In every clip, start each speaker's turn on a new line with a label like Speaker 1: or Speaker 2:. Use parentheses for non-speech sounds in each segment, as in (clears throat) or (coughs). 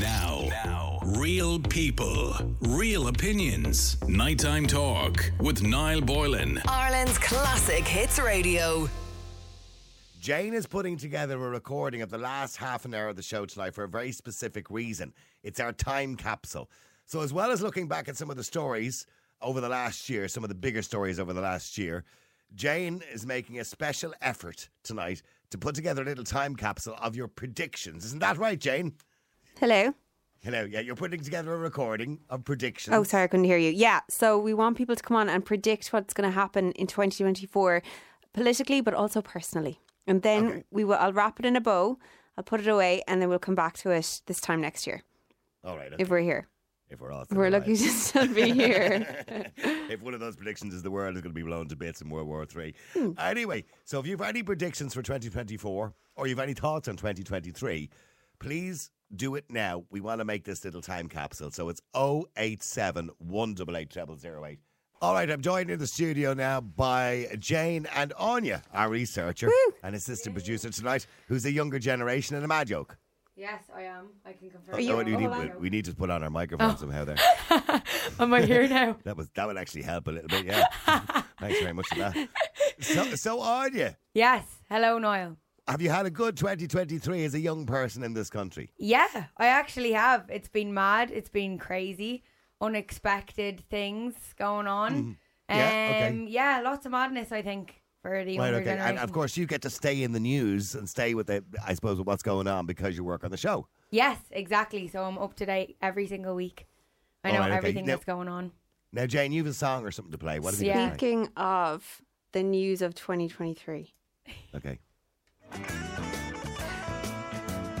Speaker 1: Now, now, real people, real opinions. Nighttime talk with Niall Boylan.
Speaker 2: Ireland's classic hits radio.
Speaker 3: Jane is putting together a recording of the last half an hour of the show tonight for a very specific reason. It's our time capsule. So, as well as looking back at some of the stories over the last year, some of the bigger stories over the last year, Jane is making a special effort tonight to put together a little time capsule of your predictions. Isn't that right, Jane?
Speaker 4: Hello.
Speaker 3: Hello, yeah, you're putting together a recording of predictions.
Speaker 4: Oh, sorry, I couldn't hear you. Yeah, so we want people to come on and predict what's going to happen in 2024 politically, but also personally. And then
Speaker 3: Okay.
Speaker 4: we will. I'll wrap it in a bow. I'll put it away, and then we'll come back to it this time next year
Speaker 3: All right,
Speaker 4: if we're here.
Speaker 3: if we're all
Speaker 4: We're (laughs)
Speaker 3: alive.
Speaker 4: lucky to still be here. (laughs)
Speaker 3: if one of those predictions is the world is going to be blown to bits in World War Three.
Speaker 4: Hmm.
Speaker 3: Anyway, so if you've any predictions for 2024 or you've any thoughts on 2023, please do it now. We want to make this little time capsule. So it's 087 188 0008. All right, I'm joined in the studio now by Jane and Anya, our researcher and assistant producer tonight, who's a younger generation and a mad joke.
Speaker 5: Yes, I am. I can confirm.
Speaker 3: Oh, oh
Speaker 4: you-
Speaker 3: we, need,
Speaker 4: hold
Speaker 3: we need to put on our microphone oh. somehow there. (laughs)
Speaker 5: Am I here now? (laughs)
Speaker 3: That was that would actually help a little bit, yeah. (laughs) Thanks very much for that. So, so Anya,
Speaker 5: yes. Hello, Niall.
Speaker 3: Have you had a good 2023 as a young person in this country?
Speaker 5: Yeah, I actually have. It's been mad. It's been crazy. Unexpected things going on.
Speaker 3: Mm-hmm. Yeah, okay.
Speaker 5: Um, yeah, lots of madness, I think, for the
Speaker 3: Right,
Speaker 5: younger
Speaker 3: okay.
Speaker 5: generation.
Speaker 3: And of course, you get to stay in the news and stay with the, I suppose, with what's going on because you work on the show.
Speaker 5: Yes, exactly. So I'm up to date every single week. I know
Speaker 3: Alright, okay.
Speaker 5: everything
Speaker 3: Now-
Speaker 5: that's going on.
Speaker 3: Now, Jane, you have a song or something to play. What have you
Speaker 5: Yeah.
Speaker 3: to play?
Speaker 4: Speaking of the news of 2023,
Speaker 3: Okay.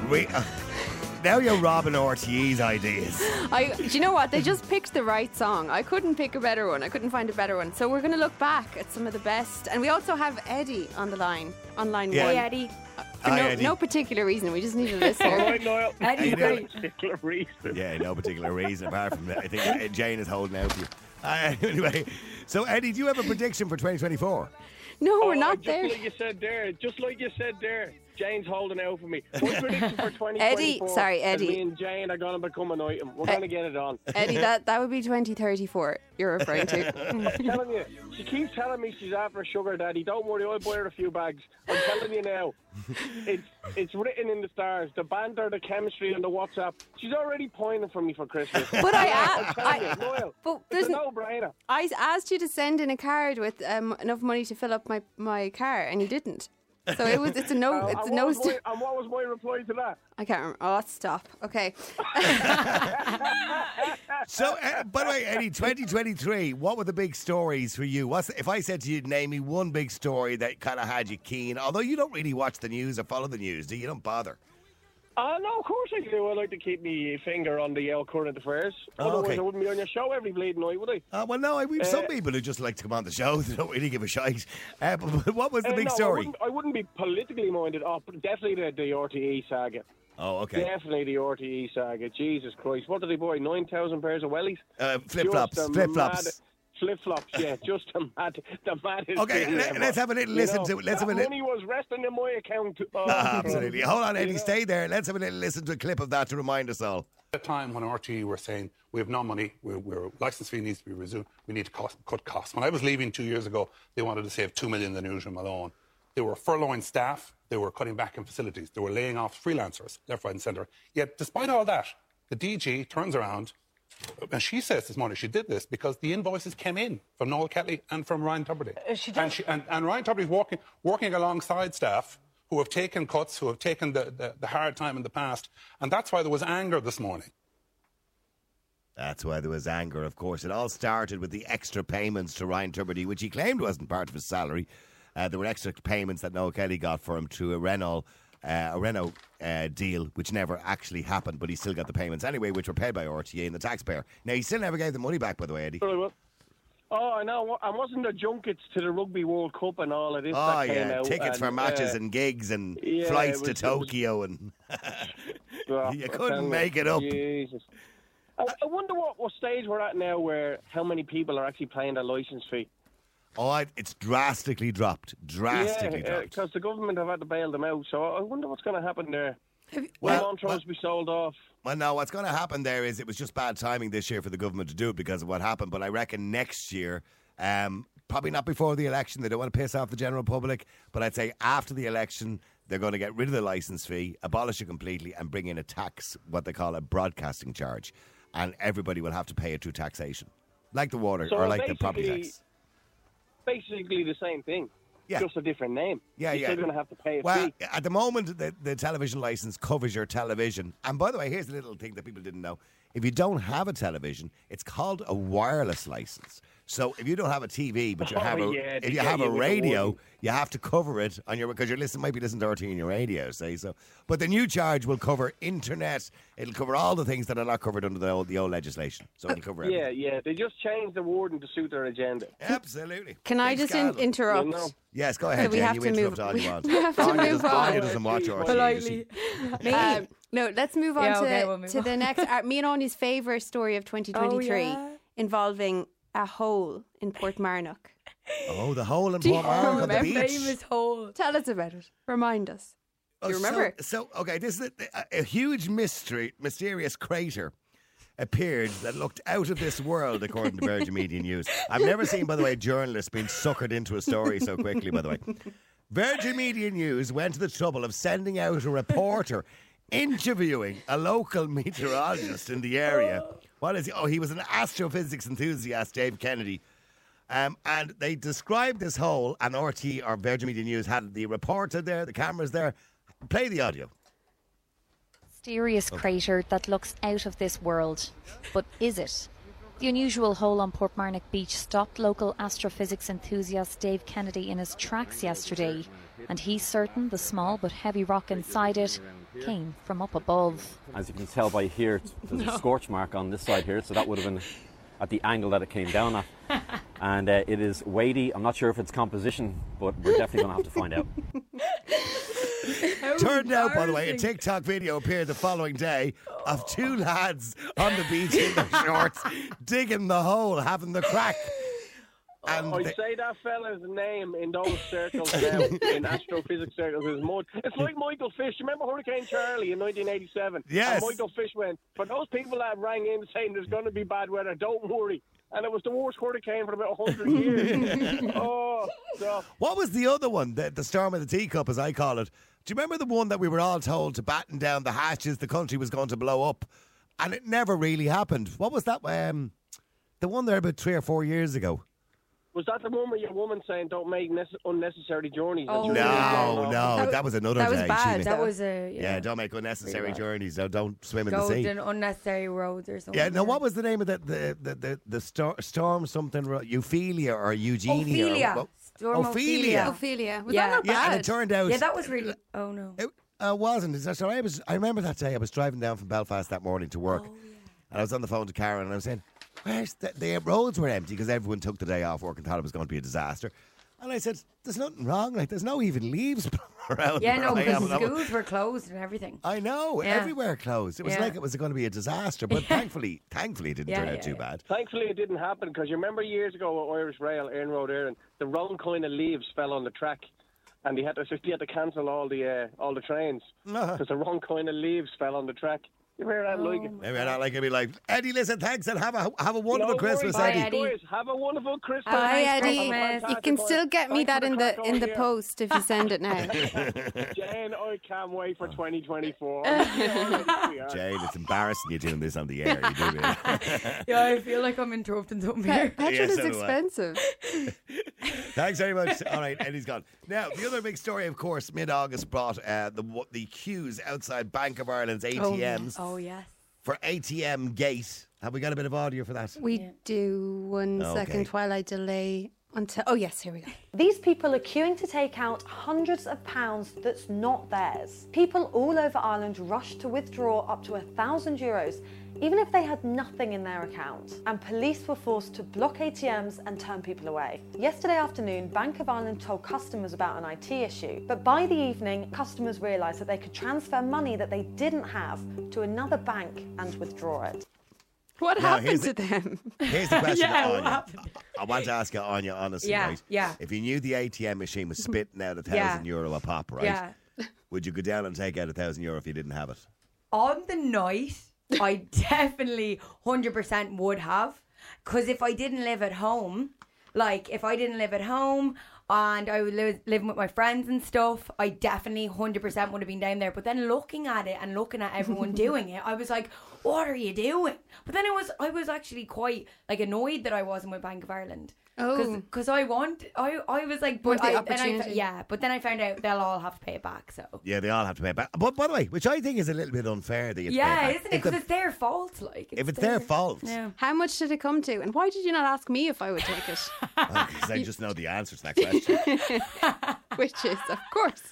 Speaker 3: We, uh, now you're robbing RTE's ideas.
Speaker 4: I. Do you know what? They just picked the right song. I couldn't pick a better one. I couldn't find a better one. So we're going to look back at some of the best, and we also have Eddie on the line, on line
Speaker 3: Yeah.
Speaker 4: one.
Speaker 5: Hey, Eddie.
Speaker 4: For
Speaker 3: Hi,
Speaker 4: no,
Speaker 3: Eddie.
Speaker 4: no particular reason. We just need a listener. (laughs)
Speaker 6: Right, Niall.
Speaker 5: Eddie's
Speaker 3: you doing?
Speaker 5: great.
Speaker 6: Particular reason.
Speaker 3: Yeah, no particular reason apart from that. I think uh, Jane is holding out for you. Uh, (laughs) anyway, so Eddie, do you have a prediction for 2024?
Speaker 4: No, we're
Speaker 6: Oh,
Speaker 4: not
Speaker 6: just
Speaker 4: there.
Speaker 6: like you said there, just like you said there, Jane's holding out for me. (laughs) My prediction for 2024
Speaker 4: Eddie, sorry, Eddie.
Speaker 6: Me and Jane are going to become an item. We're going to get it on.
Speaker 4: Eddie, (laughs) that, that would be 2034 you're referring to. (laughs)
Speaker 6: I'm telling you, she keeps telling me she's after a sugar daddy. Don't worry, I'll buy her a few bags. I'm telling you now, it's it's written in the stars. The banter, the chemistry, and the WhatsApp. She's already pointing for me for Christmas.
Speaker 4: But I,
Speaker 6: I'm
Speaker 4: a-
Speaker 6: telling
Speaker 4: I,
Speaker 6: you, Niall,
Speaker 4: but there's
Speaker 6: no-brainer.
Speaker 4: I asked you to send in a card with um, enough money to fill up my, my car, and you didn't. So it was. It's a no. (laughs)
Speaker 6: Uh,
Speaker 4: It's a no.
Speaker 6: was
Speaker 4: St-
Speaker 6: my, and what was my reply to that?
Speaker 4: I can't remember. Oh, stop. Okay. (laughs)
Speaker 3: So, uh, by the way, Eddie, 2023, what were the big stories for you? What's if I said to you, name me one big story that kind of had you keen? Although you don't really watch the news or follow the news, do you? You don't bother.
Speaker 6: Uh, no, of course I do. I like to keep my finger on the uh, current affairs.
Speaker 3: Oh,
Speaker 6: Otherwise,
Speaker 3: okay.
Speaker 6: I wouldn't be on your show every bleeding night, would I?
Speaker 3: Uh, well, no, I, we've some
Speaker 6: Uh,
Speaker 3: people who just like to come on the show. (laughs) They don't really give a shite. Uh, but, but (laughs) what was the
Speaker 6: Uh,
Speaker 3: big
Speaker 6: no, I
Speaker 3: story?
Speaker 6: wouldn't, I wouldn't be politically minded. Oh, but definitely the, the RTE saga.
Speaker 3: Oh, okay.
Speaker 6: Definitely the RTE saga. Jesus Christ. What did they buy? 9,000 pairs of wellies?
Speaker 3: Uh, flip flops.
Speaker 6: Just a
Speaker 3: Flip flops.
Speaker 6: Yeah. (laughs) Just the, mad, the maddest
Speaker 3: Okay,
Speaker 6: thing
Speaker 3: let-
Speaker 6: ever.
Speaker 3: let's have a little
Speaker 6: You
Speaker 3: listen
Speaker 6: know,
Speaker 3: to- let's have a
Speaker 6: that
Speaker 3: li-
Speaker 6: money was resting in my account. (laughs) Oh,
Speaker 3: Absolutely. Hold on, Eddie.
Speaker 6: You.
Speaker 3: Stay there. Let's have a little listen to a clip of that to remind us all.
Speaker 7: At a time when RTE were saying we have no money, we're, we're, license fee needs to be resumed, we need to cost, cut costs. When I was leaving two years ago, they wanted to save two million in the newsroom alone. They were furloughing staff, they were cutting back in facilities, they were laying off freelancers left, right, and centre. Yet, despite all that, the DG turns around and she says this morning she did this because the invoices came in from Noel Kelly and from Ryan Tubridy. And, she, and, and Ryan Tubridy is working, working alongside staff who have taken cuts, who have taken the, the, the hard time in the past. And that's why there was anger this morning.
Speaker 3: That's why there was anger, of course. It all started with the extra payments to Ryan Tubridy, which he claimed wasn't part of his salary. Uh, there were extra payments that Noel Kelly got for him through a Renault, uh, a Renault uh, deal, which never actually happened, but he still got the payments anyway, which were paid by RTE and the taxpayer. Now, he still never gave the money back, by the way, Eddie.
Speaker 6: Oh, I know. And wasn't the junkets to the Rugby World Cup and all of this
Speaker 3: Oh,
Speaker 6: that came
Speaker 3: yeah.
Speaker 6: out?
Speaker 3: Tickets for matches
Speaker 6: uh,
Speaker 3: and gigs and
Speaker 6: yeah,
Speaker 3: flights
Speaker 6: it
Speaker 3: to
Speaker 6: was- it was-
Speaker 3: Tokyo and. (laughs)
Speaker 6: oh, (laughs)
Speaker 3: You couldn't make it up.
Speaker 6: Jesus. I, I wonder what, what stage we're at now where how many people are actually paying their licence fee.
Speaker 3: Oh, it- it's drastically dropped. Drastically
Speaker 6: yeah,
Speaker 3: dropped.
Speaker 6: because the government have had to bail them out. So I wonder what's going to happen there.
Speaker 3: Well,
Speaker 6: Well, Montrose be sold off.
Speaker 3: Well, no, what's going to happen there is it was just bad timing this year for the government to do it because of what happened. But I reckon next year, um, probably not before the election, they don't want to piss off the general public. But I'd say after the election, they're going to get rid of the license fee, abolish it completely, and bring in a tax, what they call a broadcasting charge. And everybody will have to pay it through taxation, like the water
Speaker 6: So
Speaker 3: or like the property tax.
Speaker 6: Basically the same thing.
Speaker 3: Yeah.
Speaker 6: Just a different name.
Speaker 3: Yeah,
Speaker 6: You're
Speaker 3: yeah.
Speaker 6: still going to have to pay a
Speaker 3: Well,
Speaker 6: fee.
Speaker 3: at the moment, the, the television license covers your television. And by the way, here's a little thing that people didn't know. If you don't have a television, it's called a wireless license. So if you don't have a TV, but you (laughs)
Speaker 6: Oh,
Speaker 3: have a,
Speaker 6: yeah,
Speaker 3: if you have
Speaker 6: you
Speaker 3: a radio,
Speaker 6: warning.
Speaker 3: you have to cover it on your because you're listening might be listening to RT on your radio, say so. But the new charge will cover internet. It'll cover all the things that are not covered under the old, the old legislation. So it'll cover everything.
Speaker 6: Yeah, yeah. They just changed the wording to suit their agenda.
Speaker 3: Absolutely.
Speaker 4: Can I just in- interrupt?
Speaker 6: You know.
Speaker 3: Yes, go ahead,
Speaker 4: we
Speaker 3: Jen.
Speaker 4: have
Speaker 3: You
Speaker 4: to move-
Speaker 3: all you want. (laughs)
Speaker 4: we have to
Speaker 3: Anya
Speaker 4: move
Speaker 3: doesn't,
Speaker 4: on.
Speaker 3: Anya doesn't watch RT.
Speaker 5: Politely. Me?
Speaker 4: Um, no, let's move on
Speaker 5: Yeah,
Speaker 4: to,
Speaker 5: okay, we'll move
Speaker 4: to
Speaker 5: on.
Speaker 4: the next. Uh, (laughs) me and Anya's favourite story of 2023
Speaker 5: yeah?
Speaker 4: involving a hole in Port Portmarnock.
Speaker 3: Oh, the hole in
Speaker 4: Do
Speaker 3: Portmarnock on the beach.
Speaker 5: famous hole.
Speaker 4: Tell us about it. Remind us.
Speaker 3: Oh,
Speaker 4: you remember?
Speaker 3: So, so okay, this is a, a huge mystery, mysterious crater appeared that looked out of this world, according to Virgin Media (laughs) News. I've never seen, by the way, journalists being suckered into a story so quickly. By the way, (laughs) Virgin Media News went to the trouble of sending out a reporter interviewing a local (laughs) meteorologist in the area. What is he? Oh, he was an astrophysics enthusiast, Dave Kennedy. Um, and they described this hole, and RT or Virgin Media News had the reporter there, the cameras there. Play the audio.
Speaker 8: mysterious crater that looks out of this world. But is it? The unusual hole on Portmarnock Beach stopped local astrophysics enthusiast Dave Kennedy in his tracks yesterday, and he's certain the small but heavy rock inside it came from up above.
Speaker 9: As you can tell by here, there's a scorch mark on this side here, so that would have been at the angle that it came down at. (laughs) And uh, it is weighty. I'm not sure if it's composition, but we're definitely going to have to find out. (laughs)
Speaker 3: Turned out, by the way, a TikTok video appeared the following day of two lads on the beach in their (laughs) shorts digging the hole, having the crack. And
Speaker 6: I'd
Speaker 3: they-
Speaker 6: say that fella's name in those circles (laughs) now, in astrophysics circles, is Mud. It's like Michael Fish. Remember Hurricane Charlie in 1987?
Speaker 3: Yes.
Speaker 6: And Michael Fish went, for those people that rang in saying there's going to be bad weather, don't worry. And it was the worst hurricane for about 100 (laughs) years. oh, so.
Speaker 3: what was the other one? The, the storm of the teacup, as I call it. Do you remember the one that we were all told to batten down the hatches? The country was going to blow up, and it never really happened. What was that? Um, the one there about three or four years ago.
Speaker 6: Was that the one where your woman saying don't make nece- unnecessary journeys? that
Speaker 5: Oh,
Speaker 3: No,
Speaker 6: really
Speaker 3: no,
Speaker 6: don't know?
Speaker 3: that, was another
Speaker 4: that was
Speaker 3: day.
Speaker 4: bad.
Speaker 3: She-
Speaker 5: That was a
Speaker 3: yeah.
Speaker 5: yeah.
Speaker 3: don't make unnecessary
Speaker 5: bad.
Speaker 3: journeys. No, don't swim in
Speaker 5: Go
Speaker 3: the sea.
Speaker 5: down unnecessary roads or something.
Speaker 3: Yeah, no, what was the name of the the the the, the stor- storm something ro- Euphelia or Eugenia? Or,
Speaker 5: Ophelia.
Speaker 3: what-
Speaker 5: Storm
Speaker 3: Ophelia.
Speaker 4: Ophelia. Was
Speaker 5: Yeah.
Speaker 4: that not
Speaker 3: Yeah,
Speaker 4: bad?
Speaker 3: and it turned out
Speaker 5: Yeah, that was really. Oh no.
Speaker 3: it uh, wasn't. It's- So I was. I remember that day. I was driving down from Belfast that morning to work,
Speaker 5: Oh,
Speaker 3: and I was on the phone to Karen, and I was saying, "Where's the, the roads were empty because everyone took the day off work and thought it was going to be a disaster." And I said, "There's nothing wrong. Like there's no even leaves (laughs) around."
Speaker 5: Yeah, no, because the
Speaker 3: And I was-
Speaker 5: schools were closed and everything.
Speaker 3: I know
Speaker 5: Yeah.
Speaker 3: everywhere closed. It was
Speaker 5: Yeah.
Speaker 3: like it was going to be a disaster, but thankfully, thankfully, it didn't
Speaker 5: Yeah,
Speaker 3: turn out too
Speaker 5: yeah.
Speaker 3: bad.
Speaker 6: Thankfully, it didn't happen because you remember years ago at Irish Rail, Iarnród Éireann, the wrong kind of leaves fell on the track, and they had to they had to cancel all the uh, all the trains
Speaker 3: Uh-huh.
Speaker 6: because the wrong kind of leaves fell on the track. You hear that, like it?
Speaker 3: Maybe I not like it. Be like Eddie. Listen, thanks, and have a have a wonderful
Speaker 6: No
Speaker 3: Christmas,
Speaker 6: worries,
Speaker 5: Bye,
Speaker 3: Eddie.
Speaker 5: Eddie.
Speaker 6: Boys, have a wonderful Christmas.
Speaker 4: Bye,
Speaker 5: Nice
Speaker 4: Eddie.
Speaker 5: Christmas.
Speaker 4: You can still get me
Speaker 6: Thanks
Speaker 4: that
Speaker 6: for
Speaker 4: in
Speaker 6: crack
Speaker 4: the in
Speaker 6: over
Speaker 4: the
Speaker 6: here.
Speaker 4: post if you send it now. (laughs) (laughs)
Speaker 6: Jane, I can't wait for 2024. (laughs)
Speaker 3: Jane, it's embarrassing you doing this on the air. You do it.
Speaker 5: Yeah, I feel like I'm interrupting something here.
Speaker 4: Petrol
Speaker 3: Yeah,
Speaker 4: is
Speaker 3: so do I.
Speaker 4: expensive.
Speaker 3: Thanks very much. All right, Eddie's gone. Now, the other big story, of course, mid-August brought uh, the the queues outside Bank of Ireland's ATMs
Speaker 5: Oh Oh, yes.
Speaker 3: for ATM Gate. Have we got a bit of audio for that?
Speaker 4: We do one oh, second
Speaker 3: Okay.
Speaker 4: while I delay until. Oh yes, here we go.
Speaker 10: These people are queuing to take out hundreds of pounds that's not theirs. People all over Ireland rush to withdraw up to a thousand euros, even if they had nothing in their account. And police were forced to block ATMs and turn people away. Yesterday afternoon, Bank of Ireland told customers about an IT issue, but by the evening, customers realised that they could transfer money that they didn't have to another bank and withdraw it.
Speaker 4: What
Speaker 3: Now,
Speaker 4: happened to
Speaker 3: the-
Speaker 4: them?
Speaker 3: Here's the question, (laughs)
Speaker 5: Yeah, what
Speaker 3: Anya.
Speaker 5: happened?
Speaker 3: I want to ask you, Anya, honestly,
Speaker 5: Yeah,
Speaker 3: right?
Speaker 5: yeah.
Speaker 3: If you knew the ATM machine was spitting out a (laughs) thousand
Speaker 5: Yeah.
Speaker 3: euro a pop, right?
Speaker 5: Yeah.
Speaker 3: would you go down and take out a thousand euro if you didn't have it?
Speaker 5: on the night, (laughs) I definitely 100% would have. Because if I didn't live at home, like if I didn't live at home and I was li- living with my friends and stuff, I definitely 100% would have been down there. But then looking at it and looking at everyone (laughs) doing it, I was like, what are you doing? But then I was, I was actually quite like annoyed that I wasn't with Bank of Ireland.
Speaker 4: Oh.
Speaker 5: because I want, I, I was like,
Speaker 4: Want
Speaker 5: but
Speaker 4: the
Speaker 5: I, then I,
Speaker 4: opportunity.
Speaker 5: yeah, but then I found out they'll all have to pay it back. So
Speaker 3: Yeah, they all have to pay it back. But by the way, which I think is a little bit unfair that you
Speaker 5: yeah,
Speaker 3: pay
Speaker 5: isn't it? Because it's their fault. Like
Speaker 3: if it's their fault,
Speaker 5: Yeah.
Speaker 4: How much did it come to? And why did you not ask me if I would take it? (laughs)
Speaker 3: because I just know the answer to that question. (laughs)
Speaker 4: Which is, of course,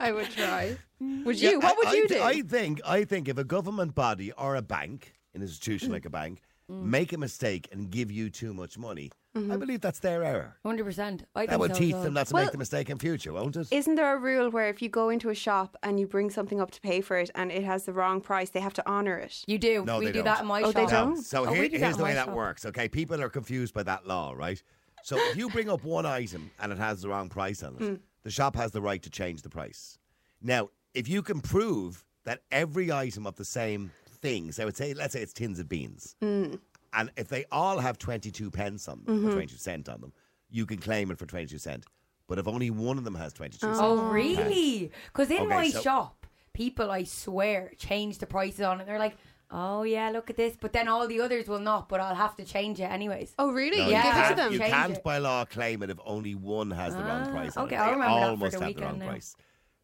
Speaker 4: I would try. Mm. Would
Speaker 3: Yeah,
Speaker 4: you? What would
Speaker 3: I,
Speaker 4: you
Speaker 3: I,
Speaker 4: do?
Speaker 3: I think I think if a government body or a bank, an institution mm. like a bank, mm. make a mistake and give you too much money, I believe that's their error.
Speaker 5: Hundred percent. I
Speaker 3: That
Speaker 5: think
Speaker 3: would
Speaker 5: so
Speaker 3: teach
Speaker 5: well.
Speaker 3: them not to
Speaker 4: Well-
Speaker 3: make the mistake in future, won't it?
Speaker 4: Isn't there a rule where if you go into a shop and you bring something up to pay for it and it has the wrong price, they have to honour it?
Speaker 5: You do.
Speaker 3: No,
Speaker 5: we
Speaker 3: they
Speaker 5: do
Speaker 3: don't.
Speaker 5: that in my
Speaker 4: Oh,
Speaker 5: shop.
Speaker 4: they don't?
Speaker 3: So
Speaker 5: Oh,
Speaker 3: here- here's the way that
Speaker 5: shop.
Speaker 3: works. Okay, people are confused by that law, right? So if you bring up one item and it has the wrong price on it,
Speaker 5: Hmm.
Speaker 3: the shop has the right to change the price. Now, if you can prove that every item of the same thing, so I would say, let's say it's tins of beans,
Speaker 5: Hmm.
Speaker 3: And if they all have 22 pence on them, or 22 cent on them, you can claim it for 22 cent. But if only one of them has 22 cent,
Speaker 5: Oh, really? Because in
Speaker 3: Okay,
Speaker 5: my
Speaker 3: so-
Speaker 5: shop, people, I swear, change the prices on it. They're like, "Oh yeah, look at this," but then all the others will not. But I'll have to change it anyways.
Speaker 4: Oh, really?
Speaker 3: No,
Speaker 5: Yeah.
Speaker 4: give it to
Speaker 3: can't,
Speaker 4: them?
Speaker 3: you
Speaker 5: Change
Speaker 3: can't by law claim it if only one has the wrong
Speaker 5: Ah,
Speaker 3: price. On
Speaker 5: okay,
Speaker 3: it.
Speaker 5: I'll
Speaker 3: They
Speaker 5: remember that
Speaker 3: all
Speaker 5: for
Speaker 3: must
Speaker 5: the
Speaker 3: have the wrong
Speaker 5: now.
Speaker 3: price.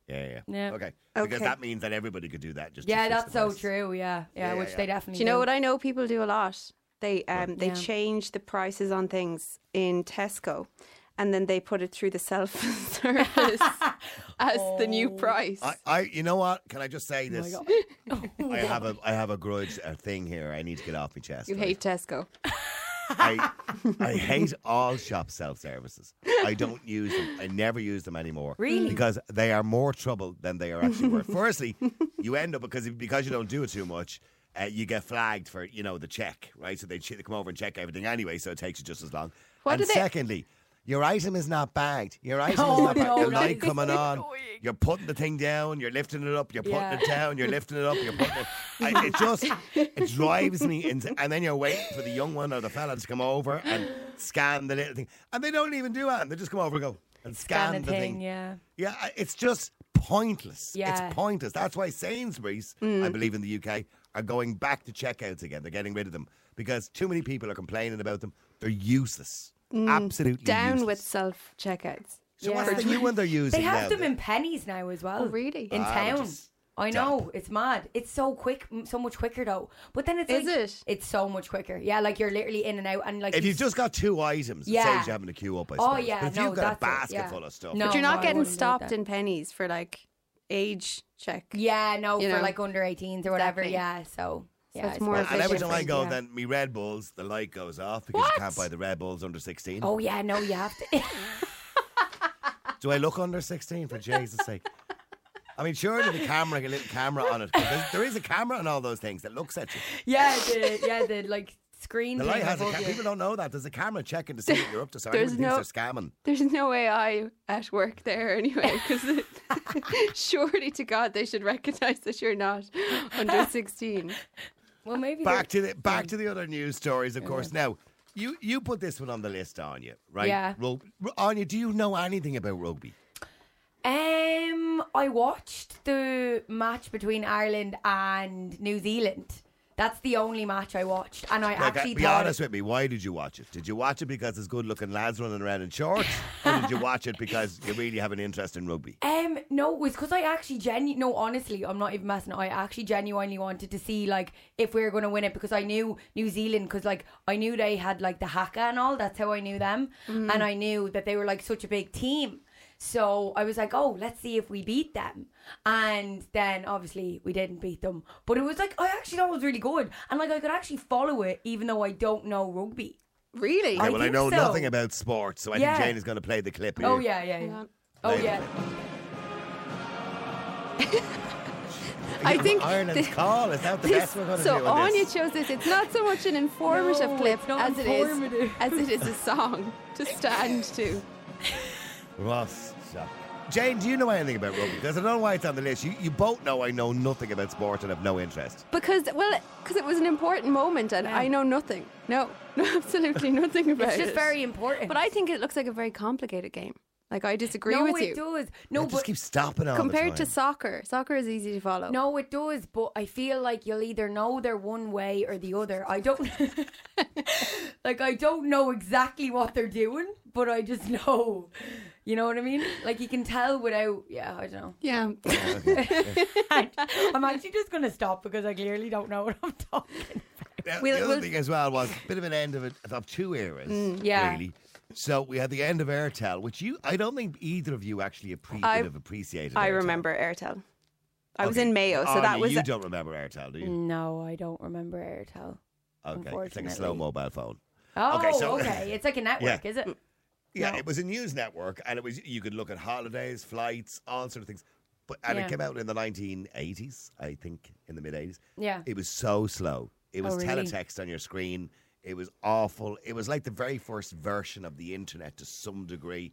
Speaker 3: Yeah, yeah,
Speaker 5: Yeah.
Speaker 3: Okay. Because
Speaker 4: Okay.
Speaker 3: that means that everybody could do that. Just
Speaker 5: Yeah, that's so true. Yeah, yeah,
Speaker 3: Yeah,
Speaker 5: which
Speaker 3: yeah,
Speaker 5: they definitely.
Speaker 4: Do you know what I know people do a lot? They um they
Speaker 5: Yeah.
Speaker 4: change the prices on things in Tesco and then they put it through the self (laughs) service (laughs) as the new price.
Speaker 3: I, I, you know what? Can I just say
Speaker 5: Oh
Speaker 3: this? (laughs) I have a, I have a grudge, a thing here. I need to get off my chest.
Speaker 4: you
Speaker 3: right?
Speaker 4: hate Tesco.
Speaker 3: I, I hate all shop self services. I don't use them. I never use them anymore.
Speaker 5: Really?
Speaker 3: Because they are more trouble than they are actually worth. Firstly, you end up because because you don't do it too much. Uh, you get flagged for you know the check, right? So they, they come over and check everything anyway, so it takes you just as long.
Speaker 4: What
Speaker 3: and
Speaker 4: they-
Speaker 3: secondly, your item is not bagged. Your (laughs) item
Speaker 5: Oh,
Speaker 3: is not bagged.
Speaker 5: no,
Speaker 3: light coming (laughs) on. You're putting the thing down. You're lifting it up. You're putting
Speaker 5: Yeah.
Speaker 3: it down. You're lifting it up. You're putting it. I, it (laughs) just it drives me into. And then you're waiting for the young one or the fella to come over and scan the little thing, and they don't even do that. They just come over and go and scan,
Speaker 5: Scan
Speaker 3: the
Speaker 5: thing,
Speaker 3: thing.
Speaker 5: yeah.
Speaker 3: Yeah, it's just pointless.
Speaker 5: Yeah.
Speaker 3: It's pointless. That's why Sainsbury's, I believe in the UK, are going back to checkouts again. They're getting rid of them because too many people are complaining about them. They're useless. Absolutely
Speaker 4: Down
Speaker 3: useless.
Speaker 4: with self checkouts.
Speaker 3: So what's the new one they're using
Speaker 5: They have
Speaker 3: now?
Speaker 5: them in Penneys now as well.
Speaker 4: Oh, really?
Speaker 5: In
Speaker 3: Ah,
Speaker 5: town. I know it's mad. It's so quick, so much quicker though. But then it's
Speaker 4: Is
Speaker 5: like,
Speaker 4: it?
Speaker 5: It's so much quicker. Yeah, like you're literally in and out, and like
Speaker 3: If
Speaker 5: you
Speaker 3: you've just got two items, it
Speaker 5: Yeah.
Speaker 3: saves you having to queue up. I
Speaker 5: Oh,
Speaker 3: suppose.
Speaker 5: yeah,
Speaker 3: But if
Speaker 5: no,
Speaker 3: you've got a
Speaker 5: that's it,
Speaker 3: basket
Speaker 5: yeah.
Speaker 3: full of stuff,
Speaker 5: No,
Speaker 4: But you're not
Speaker 5: I
Speaker 4: getting stopped in Penneys for like age check.
Speaker 5: Yeah, no,
Speaker 4: You
Speaker 5: for
Speaker 4: know.
Speaker 5: like under 18s or whatever.
Speaker 4: Exactly.
Speaker 5: Yeah, so yeah,
Speaker 4: it's more
Speaker 3: and
Speaker 4: efficient.
Speaker 3: every time I go,
Speaker 4: yeah.
Speaker 3: then me Red Bulls, the light goes off because
Speaker 4: What?
Speaker 3: you can't buy the Red Bulls under sixteen.
Speaker 5: Oh yeah, no, you have to. (laughs)
Speaker 3: Do I look under sixteen for Jesus' sake? I mean, surely the camera, a little camera on it. there's- there is a camera on all those things that looks at you.
Speaker 5: yeah, the yeah the like screen.
Speaker 3: The
Speaker 5: thing
Speaker 3: light has a
Speaker 5: above
Speaker 3: ca- people don't know that. There's a camera checking to see what you're up to. So
Speaker 4: There's
Speaker 3: everyone
Speaker 4: no-
Speaker 3: they're scamming.
Speaker 4: There's no AI at work there anyway, because (laughs) surely to God they should recognise that you're not under (laughs) 16.
Speaker 5: Well, maybe
Speaker 3: Back to the back to the other news stories, of course. Now, you you put this one on the list, Anya, right?
Speaker 5: Yeah.
Speaker 3: Rug- Anya, do you know anything about rugby?
Speaker 5: Um, I watched the match between Ireland and New Zealand. That's the only match I watched, and I
Speaker 3: Like,
Speaker 5: actually
Speaker 3: be
Speaker 5: thought.
Speaker 3: honest with me. Why did you watch it? Did you watch it because there's good-looking lads running around in shorts, or did you (laughs) watch it because you really have an interest in rugby?
Speaker 5: Um, no, it was because I actually genu No, honestly, I'm not even messing. I actually genuinely wanted to see like if we were going to win it because I knew New Zealand because like I knew they had like the haka and all. That's how I knew them,
Speaker 3: Mm.
Speaker 5: and I knew that they were like such a big team. So I was like, oh, let's see if we beat them. And then obviously we didn't beat them, but it was like I actually thought it was really good, and like I could actually follow it even though I don't know rugby.
Speaker 4: Really?
Speaker 5: I
Speaker 3: Okay, well, I
Speaker 5: think
Speaker 3: know
Speaker 5: so.
Speaker 3: nothing about sports, so I
Speaker 5: Yeah.
Speaker 3: think Jane is going to play the clip oh, here.
Speaker 5: Oh yeah, yeah, yeah. Oh
Speaker 3: Play
Speaker 5: yeah. (laughs)
Speaker 4: I think
Speaker 3: Ireland's
Speaker 4: the-
Speaker 3: call is that the best we're going to
Speaker 4: so
Speaker 3: do on
Speaker 4: Anya
Speaker 3: this?
Speaker 4: chose this. It's not so much an (laughs) informative
Speaker 5: No,
Speaker 4: clip
Speaker 5: it's not
Speaker 4: as it is
Speaker 5: informative.
Speaker 4: as it is a song to stand to. (laughs)
Speaker 3: Ross, stop. Jane, do you know anything about rugby? Because I don't know why it's on the list. You, you both know I know nothing about sport and have no interest.
Speaker 4: Because well, because it was an important moment, and I know nothing. No, (laughs) no, absolutely nothing about it.
Speaker 5: It's just very important.
Speaker 4: But I think it looks like a very complicated game. Like I disagree
Speaker 5: no,
Speaker 4: with
Speaker 5: it does. No,
Speaker 3: I
Speaker 5: but
Speaker 3: just keep stopping on
Speaker 4: Compared
Speaker 3: the
Speaker 4: to soccer, soccer is easy to follow.
Speaker 5: No, it does, but I feel like you'll either know they're one way or the other. I don't (laughs) like I don't know exactly what they're doing, but I just know. You know what I mean? Like you can tell without yeah, I don't know.
Speaker 4: Yeah. (laughs)
Speaker 5: I'm actually just gonna stop because I clearly don't know what I'm talking.
Speaker 3: Now,
Speaker 4: We'll-
Speaker 3: the other
Speaker 4: we'll-
Speaker 3: thing as well was a bit of an end of, it, of two eras.
Speaker 4: Mm,
Speaker 5: yeah.
Speaker 3: Really. So we had the end of Aertel, which you I don't think either of you actually appre-
Speaker 4: I-
Speaker 3: would have appreciated.
Speaker 4: I
Speaker 3: Aertel.
Speaker 4: remember Aertel. I was
Speaker 3: Okay.
Speaker 4: in Mayo, so
Speaker 3: Oh,
Speaker 4: that
Speaker 3: no,
Speaker 4: was
Speaker 3: You don't remember Aertel, do you?
Speaker 5: No, I don't remember Aertel.
Speaker 3: Okay, it's like a
Speaker 5: unfortunately.
Speaker 3: slow mobile phone.
Speaker 5: Oh,
Speaker 3: Okay, so-
Speaker 5: okay. It's like a (laughs) network,
Speaker 3: Yeah.
Speaker 5: is it?
Speaker 3: Yeah,
Speaker 5: No.
Speaker 3: it was a news network, and it was you could look at holidays, flights, all sort of things. But and
Speaker 5: Yeah.
Speaker 3: it came out in the 1980s, I think, in the mid 80s.
Speaker 5: Yeah.
Speaker 3: It was so slow. It was
Speaker 5: Oh, really?
Speaker 3: teletext on your screen. It was awful. It was like the very first version of the internet to some degree.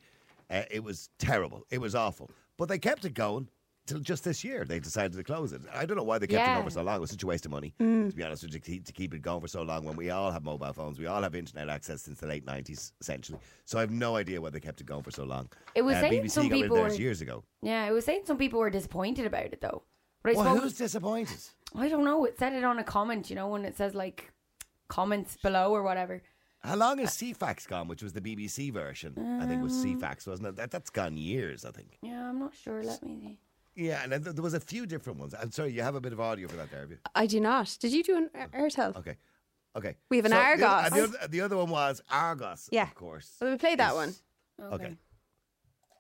Speaker 3: Uh, it was terrible. It was awful. But they kept it going till just this year. They decided to close it. I don't know why they kept it
Speaker 5: Yeah.
Speaker 3: going for so long. It was such a waste of money, to be honest to keep, to keep it going for so long when we all have mobile phones. We all have internet access since the late 90s, essentially. So I have no idea why they kept it going for so long.
Speaker 5: It was
Speaker 3: uh,
Speaker 5: saying
Speaker 3: BBC
Speaker 5: some people were-
Speaker 3: years ago.
Speaker 5: Yeah, it was saying some people were disappointed about it though. But I
Speaker 3: Well,
Speaker 5: suppose
Speaker 3: who's disappointed?
Speaker 5: I don't know. It said it on a comment, you know, when it says like comments below or whatever.
Speaker 3: How long has Ceefax gone, which was the BBC version? I think it was
Speaker 5: Um,
Speaker 3: Ceefax, wasn't it? That, that's gone years, I think.
Speaker 5: Yeah, I'm not sure. Let me see.
Speaker 3: Yeah, and there was a few different ones. I'm sorry, you have a bit of audio for that there, have you?
Speaker 4: I do not. Did you do an Air- Aertel?
Speaker 3: Okay. Okay.
Speaker 4: We have an
Speaker 3: So the other- The other, the other one was Argos,
Speaker 4: Yeah.
Speaker 3: of course.
Speaker 4: Well, we played that one.
Speaker 3: Okay.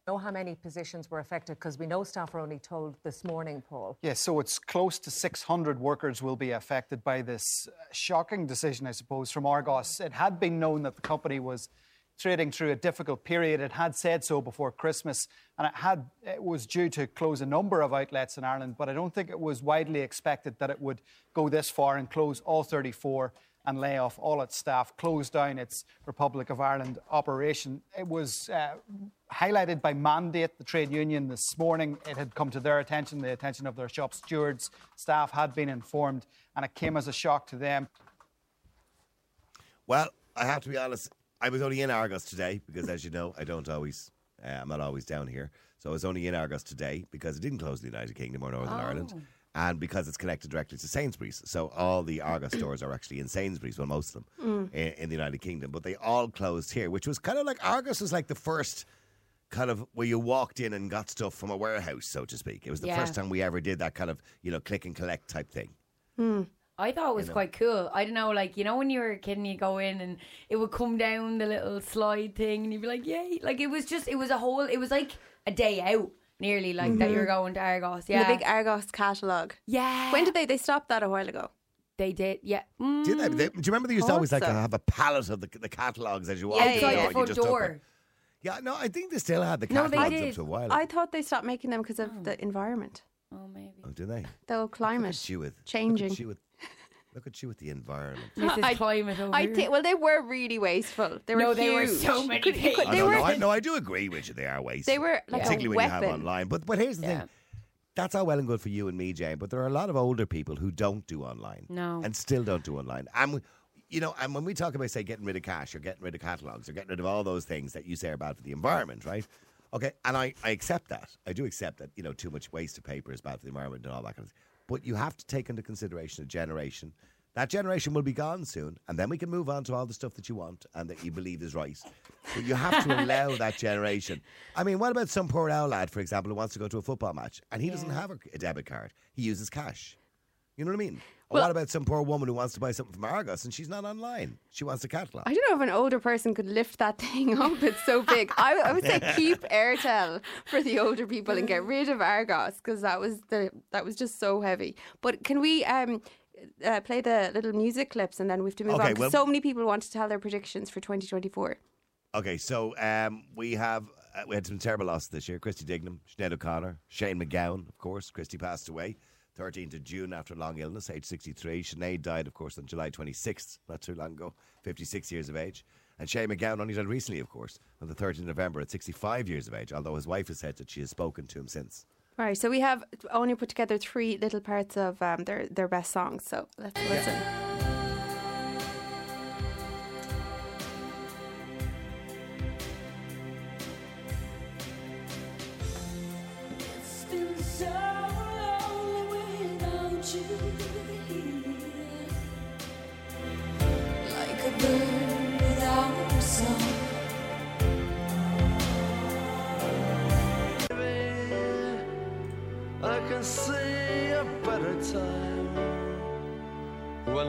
Speaker 11: know how many positions were affected because we know staff were only told this morning, Paul.
Speaker 12: Yes, so it's close to 600 workers will be affected by this uh, shocking decision, I suppose, from Argos. It had been known that the company was trading through a difficult period. It had said so before Christmas, and it had it was due to close a number of outlets in Ireland. But I don't think it was widely expected that it would go this far and close all 34 and lay off all its staff, close down its Republic of Ireland operation. It was uh, highlighted by Mandate, the trade union, this morning. It had come to their attention, the attention of their shop stewards. Staff had been informed, and it came as a shock to them.
Speaker 3: Well, I have to be honest. I was only in Argos today because, as you know, I don't always, uh, I'm not always down here. So I was only in Argos today because it didn't close the United Kingdom or Northern Ireland. And because it's connected directly to Sainsbury's. So all the Argos (coughs) stores are actually in Sainsbury's, well, most of them in, in the United Kingdom. But they all closed here, which was kind of like Argos was like the first kind of where you walked in and got stuff from a warehouse, so to speak. It was the
Speaker 5: Yeah.
Speaker 3: first time we ever did that kind of, you know, click and collect type thing.
Speaker 5: I thought it was
Speaker 3: know.
Speaker 5: quite cool. I don't know, like you know when you were a kid and you go in and it would come down the little slide thing and you'd be like, yay! Like it was just, it was a whole, it was like a day out, nearly like that you were going to Argos.
Speaker 4: In
Speaker 5: Yeah,
Speaker 4: The big Argos catalogue.
Speaker 5: yeah.
Speaker 4: When did they? They stopped that a while ago.
Speaker 5: they did? Yeah. Mm,
Speaker 3: Did they, they- do you remember they used to always like
Speaker 4: so.
Speaker 3: have a palette of the, the catalogues as you walked
Speaker 4: Yeah,
Speaker 3: in
Speaker 5: outside
Speaker 3: the door?
Speaker 5: the
Speaker 3: and
Speaker 5: front door.
Speaker 3: Yeah, no, I think they still had the
Speaker 5: No,
Speaker 3: catalogs
Speaker 5: they
Speaker 3: up to a while.
Speaker 4: I thought they stopped making them because of the environment.
Speaker 5: Oh, maybe.
Speaker 3: oh, do they?
Speaker 4: The
Speaker 3: Look
Speaker 4: climate
Speaker 3: at you with
Speaker 4: changing.
Speaker 3: Look at you with, look at you with the environment.
Speaker 5: Mrs.
Speaker 4: I-
Speaker 5: Climate over
Speaker 4: I
Speaker 5: here.
Speaker 4: think. Well, they were really wasteful. They were
Speaker 5: No,
Speaker 4: huge.
Speaker 5: they were so many
Speaker 4: Could- you could-
Speaker 5: pages.
Speaker 4: They oh,
Speaker 3: don't
Speaker 4: were.
Speaker 3: know. I, no, I do agree with you. They are wasted.
Speaker 4: They were like
Speaker 3: particularly
Speaker 4: a
Speaker 3: when you have online. But but here's the
Speaker 5: Yeah.
Speaker 3: thing. That's all well and good for you and me, Jane. But there are a lot of older people who don't do online.
Speaker 5: No.
Speaker 3: and still don't do online. And we- you know, and when we talk about say getting rid of cash or getting rid of catalogs or getting rid of all those things that you say are bad for the environment, right? Okay, and I, I accept that. I do accept that, you know, too much waste of paper is bad for the environment and all that kind of thing. But you have to take into consideration a generation. That generation will be gone soon, and then we can move on to all the stuff that you want and that you believe is right. But you have to allow that generation. I mean, what about some poor owl lad, for example, who wants to go to a football match and he doesn't have a, a debit card? He uses cash. You know what I mean?
Speaker 4: Well-
Speaker 3: what about some poor woman who wants to buy something from Argos and she's not online? She wants a catalogue.
Speaker 4: I don't know if an older person could lift that thing up. It's so big. I, I would say keep (laughs) Aertel for the older people and get rid of Argos because that was the that was just so heavy. But can we um uh, play the little music clips and then we have to move
Speaker 3: Okay,
Speaker 4: on?
Speaker 3: well-
Speaker 4: so many people want to tell their predictions for 2024.
Speaker 3: Okay, so um, we have uh, we had some terrible losses this year. Christy Dignam, Sinead O'Connor, Shane MacGowan, of course. Christy passed away 13th of June after a long illness, age 63. Sinead died, of course, on July 26th, not too long ago, 56 years of age. And Shane MacGowan only died recently, of course, on the 13th of November at 65 years of age, although his wife has said that she has spoken to him since.
Speaker 4: Right, so we have only put together three little parts of um, their their best songs. So let's listen.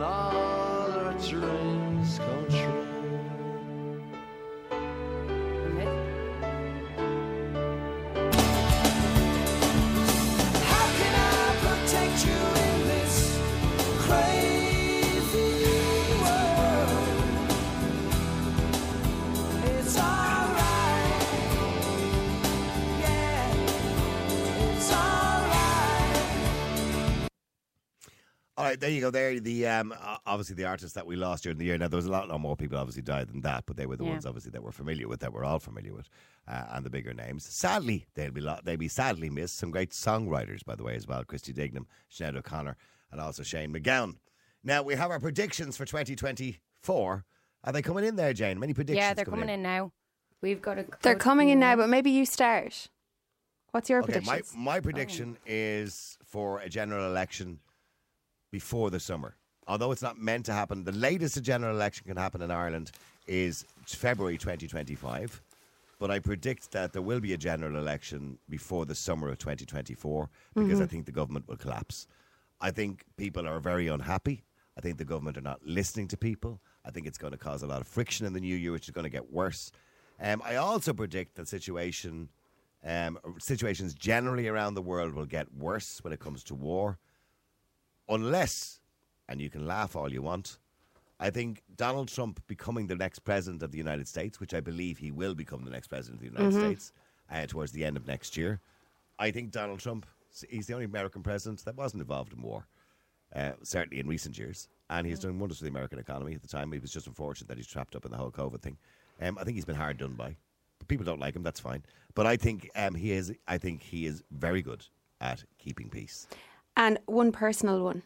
Speaker 13: When
Speaker 3: right, there you go. There, the um, obviously the artists that we lost during the year. Now there was a lot, lot more people obviously died than that, but they were the
Speaker 14: Yeah.
Speaker 3: ones obviously that we're familiar with, that we're all familiar with, uh, and the bigger names. Sadly, they'll be lo- they'll be sadly missed. Some great songwriters, by the way, as well. Christy Dignam, Sinead O'Connor, and also Shane MacGowan. Now we have our predictions for 2024. Are they coming in there, Jane? Many predictions.
Speaker 5: Yeah, they're coming in now. We've got a.
Speaker 4: They're coming in now, but maybe you start. What's your
Speaker 3: Okay, my, my prediction is for a general election before the summer. Although it's not meant to happen, the latest a general election can happen in Ireland is February 2025. But I predict that there will be a general election before the summer of 2024 because I
Speaker 15: Mhm.
Speaker 3: think the government will collapse. I think people are very unhappy. I think the government are not listening to people. I think it's going to cause a lot of friction in the new year, which is going to get worse. Um, I also predict that situation, um, situations generally around the world will get worse when it comes to war, unless, and you can laugh all you want, I think Donald Trump becoming the next president of the United States, which I believe he will become the next president of the United
Speaker 15: Mhm.
Speaker 3: States uh, towards the end of next year. I think Donald Trump, he's the only American president that wasn't involved in war, uh, certainly in recent years. And he's done wonders for the American economy. At the time, it was just unfortunate that he's trapped up in the whole COVID thing. Um, I think he's been hard done by. But people don't like him, that's fine. But I think um, he is. I think he is very good at keeping peace.
Speaker 4: And one personal one.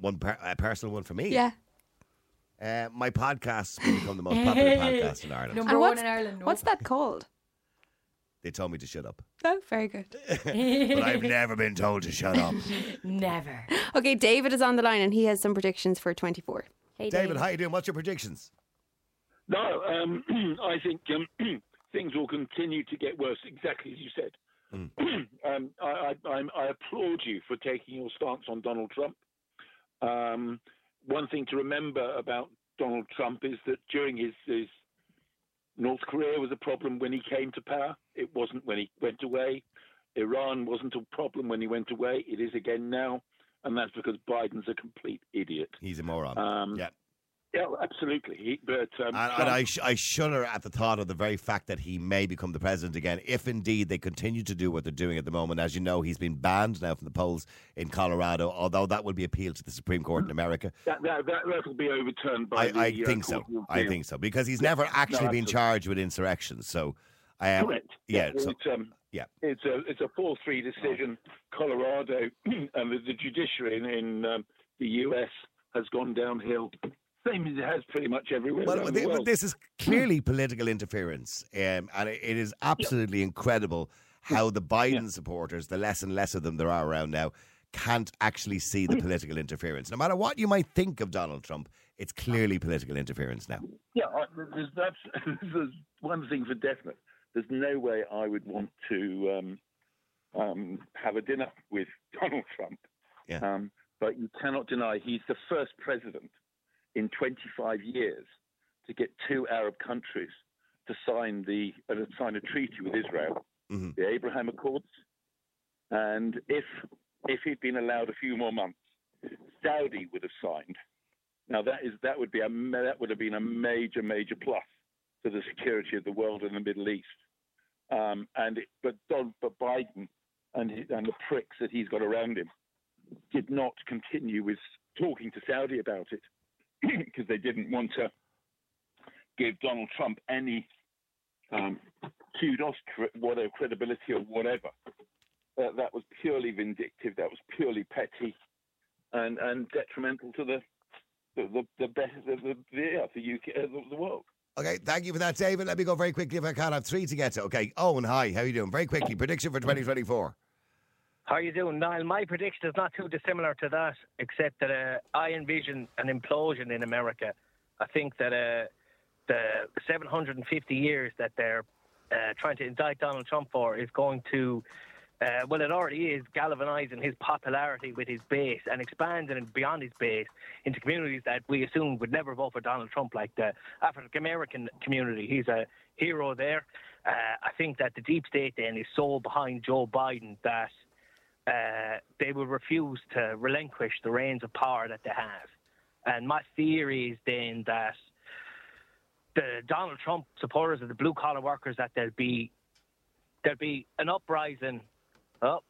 Speaker 3: One per, a personal one for me.
Speaker 4: Yeah.
Speaker 3: Uh, my podcast will become the most popular (laughs) podcast in Ireland.
Speaker 4: Number And one what's, in Ireland. no? What's that called?
Speaker 3: They told me to shut up.
Speaker 4: Oh, very good. (laughs)
Speaker 3: but I've never been told to shut up. (laughs)
Speaker 5: Never.
Speaker 4: Okay, David is on the line and he has some predictions for 24.
Speaker 5: Hey,
Speaker 3: David, how you doing? What's your predictions?
Speaker 14: No, um, (clears throat) I think um, (clears throat) things will continue to get worse, exactly as you said. (clears throat) um, I, I, I applaud you for taking your stance on Donald Trump. Um, one thing to remember about Donald Trump is that during his, his North Korea was a problem when he came to power. It wasn't when he went away. Iran wasn't a problem when he went away. It is again now, and that's because Biden's a complete idiot.
Speaker 3: He's a moron.
Speaker 14: Um,
Speaker 3: yeah.
Speaker 14: Yeah, absolutely. He, but um,
Speaker 3: And, and I, sh- I shudder at the thought of the very fact that he may become the president again, if indeed they continue to do what they're doing at the moment. As you know, he's been banned now from the polls in Colorado, although that will be appealed to the Supreme Court in America.
Speaker 14: That, that, will be overturned by
Speaker 3: I,
Speaker 14: the
Speaker 3: I
Speaker 14: uh,
Speaker 3: think so. I think so because he's
Speaker 14: Yeah.
Speaker 3: never
Speaker 14: No,
Speaker 3: actually been charged with insurrection. So, um,
Speaker 14: Correct.
Speaker 3: yeah.
Speaker 14: well,
Speaker 3: so,
Speaker 14: it's, um,
Speaker 3: yeah.
Speaker 14: it's a it's a four three decision. Colorado (clears throat) and the, the judiciary in, in um, the U.S. has gone downhill. Same as it has pretty much everywhere
Speaker 3: Well,
Speaker 14: around
Speaker 3: th-
Speaker 14: the
Speaker 3: but this is clearly political interference, um, and it, it is absolutely incredible how the Biden supporters, the less and less of them there are around now, can't actually see the political interference. No matter what you might think of Donald Trump, it's clearly political interference now.
Speaker 14: Yeah, I, there's, that's, (laughs) there's one thing for definite. There's no way I would want to um, um, have a dinner with (laughs) Donald Trump.
Speaker 3: Yeah.
Speaker 14: Um, but you cannot deny he's the first president in 25 years to get two Arab countries to sign the uh, sign a treaty with Israel,
Speaker 3: Mm-hmm.
Speaker 14: the Abraham Accords. And if if he'd been allowed a few more months, Saudi would have signed. Now that is that would be a that would have been a major major plus to the security of the world and the Middle East. Um, and it, but Don, but Biden and and the pricks that he's got around him did not continue with talking to Saudi about it (coughs) because they didn't want to give Donald Trump any um, kudos, whatever credibility or whatever. Uh, that was purely vindictive. That was purely petty, and and detrimental to the the the, the best the, the, the, yeah, the UK uh, the, the world.
Speaker 3: Okay, thank you for that, David. Let me go very quickly if I can. I have three to get to. Okay, Owen, hi, how are you doing? Very quickly, prediction for 2024.
Speaker 15: How are you doing, Niall? My prediction is not too dissimilar to that, except that uh, I envision an implosion in America. I think that uh, the 750 years that they're uh, trying to indict Donald Trump for is going to, uh, well, it already is galvanizing his popularity with his base and expanding it beyond his base into communities that we assume would never vote for Donald Trump, like the African American community. He's a hero there. Uh, I think that the deep state then is so behind Joe Biden that uh, they will refuse to relinquish the reins of power that they have. And my theory is then that the Donald Trump supporters of the blue collar workers that there'll be there'll be an uprising. Oh,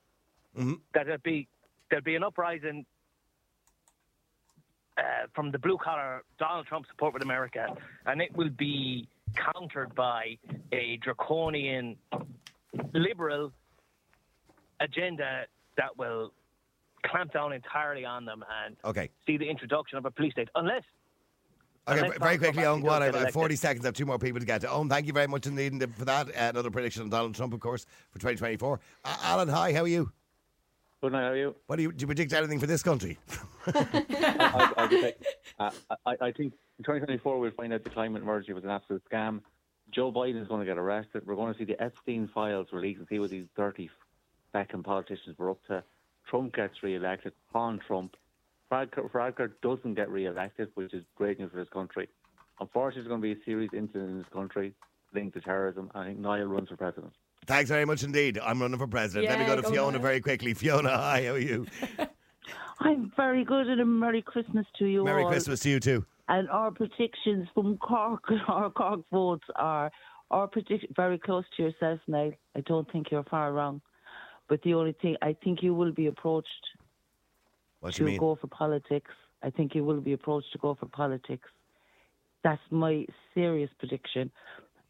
Speaker 15: that there'll be there'll be an uprising uh, from the blue collar Donald Trump support with America, and it will be countered by a draconian liberal agenda that will clamp down entirely on them and
Speaker 3: Okay.
Speaker 15: see the introduction of a police state, unless
Speaker 3: Okay,
Speaker 15: Unless
Speaker 3: very quickly,
Speaker 15: Trump
Speaker 3: Owen, go on. I have 40 seconds. I have two more people to get to. Owen, thank you very much indeed for that. Uh, another prediction on Donald Trump, of course, for 2024. Uh, Alan, hi, how are you?
Speaker 16: Good night, how are you?
Speaker 3: What do you, do you predict anything for this country? (laughs)
Speaker 16: I, I, would say, uh, I, I think in 2024 we'll find out the climate emergency was an absolute scam. Joe Biden is going to get arrested. We're going to see the Epstein files released and see what these dirty fucking politicians were up to. Trump gets re-elected on Trump. Varadkar, Varadkar doesn't get re-elected, which is great news for this country. Unfortunately, there's going to be a serious incident in this country linked to terrorism. I think Niall runs for president.
Speaker 3: Thanks very much indeed. I'm running for president. Let me go to
Speaker 16: go
Speaker 3: Fiona
Speaker 16: Niall.
Speaker 3: very quickly. Fiona, hi, how are you? (laughs)
Speaker 17: I'm very good and a Merry Christmas to you
Speaker 3: Merry
Speaker 17: all.
Speaker 3: Christmas to you too.
Speaker 17: And our predictions from Cork, (laughs) our Cork votes are our prediction very close to yourself, Niall. I don't think you're far wrong. But the only thing, I think you will be approached
Speaker 3: What do
Speaker 17: to
Speaker 3: you mean?
Speaker 17: go for politics. I think you will be approached to go for politics. That's my serious prediction.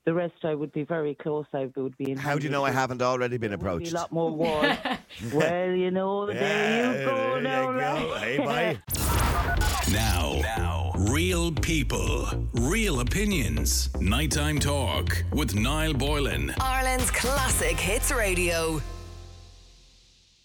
Speaker 17: The rest, I would be very close. I would be in.
Speaker 3: How do you know I haven't already been approached?
Speaker 17: A lot more war. (laughs) well, you know, (laughs) there you go.
Speaker 3: there
Speaker 17: now,
Speaker 3: you go.
Speaker 17: right?
Speaker 3: Hey, bye.
Speaker 1: Now, (laughs) now, real people, real opinions. Nighttime talk with Niall Boylan.
Speaker 2: Ireland's classic hits radio.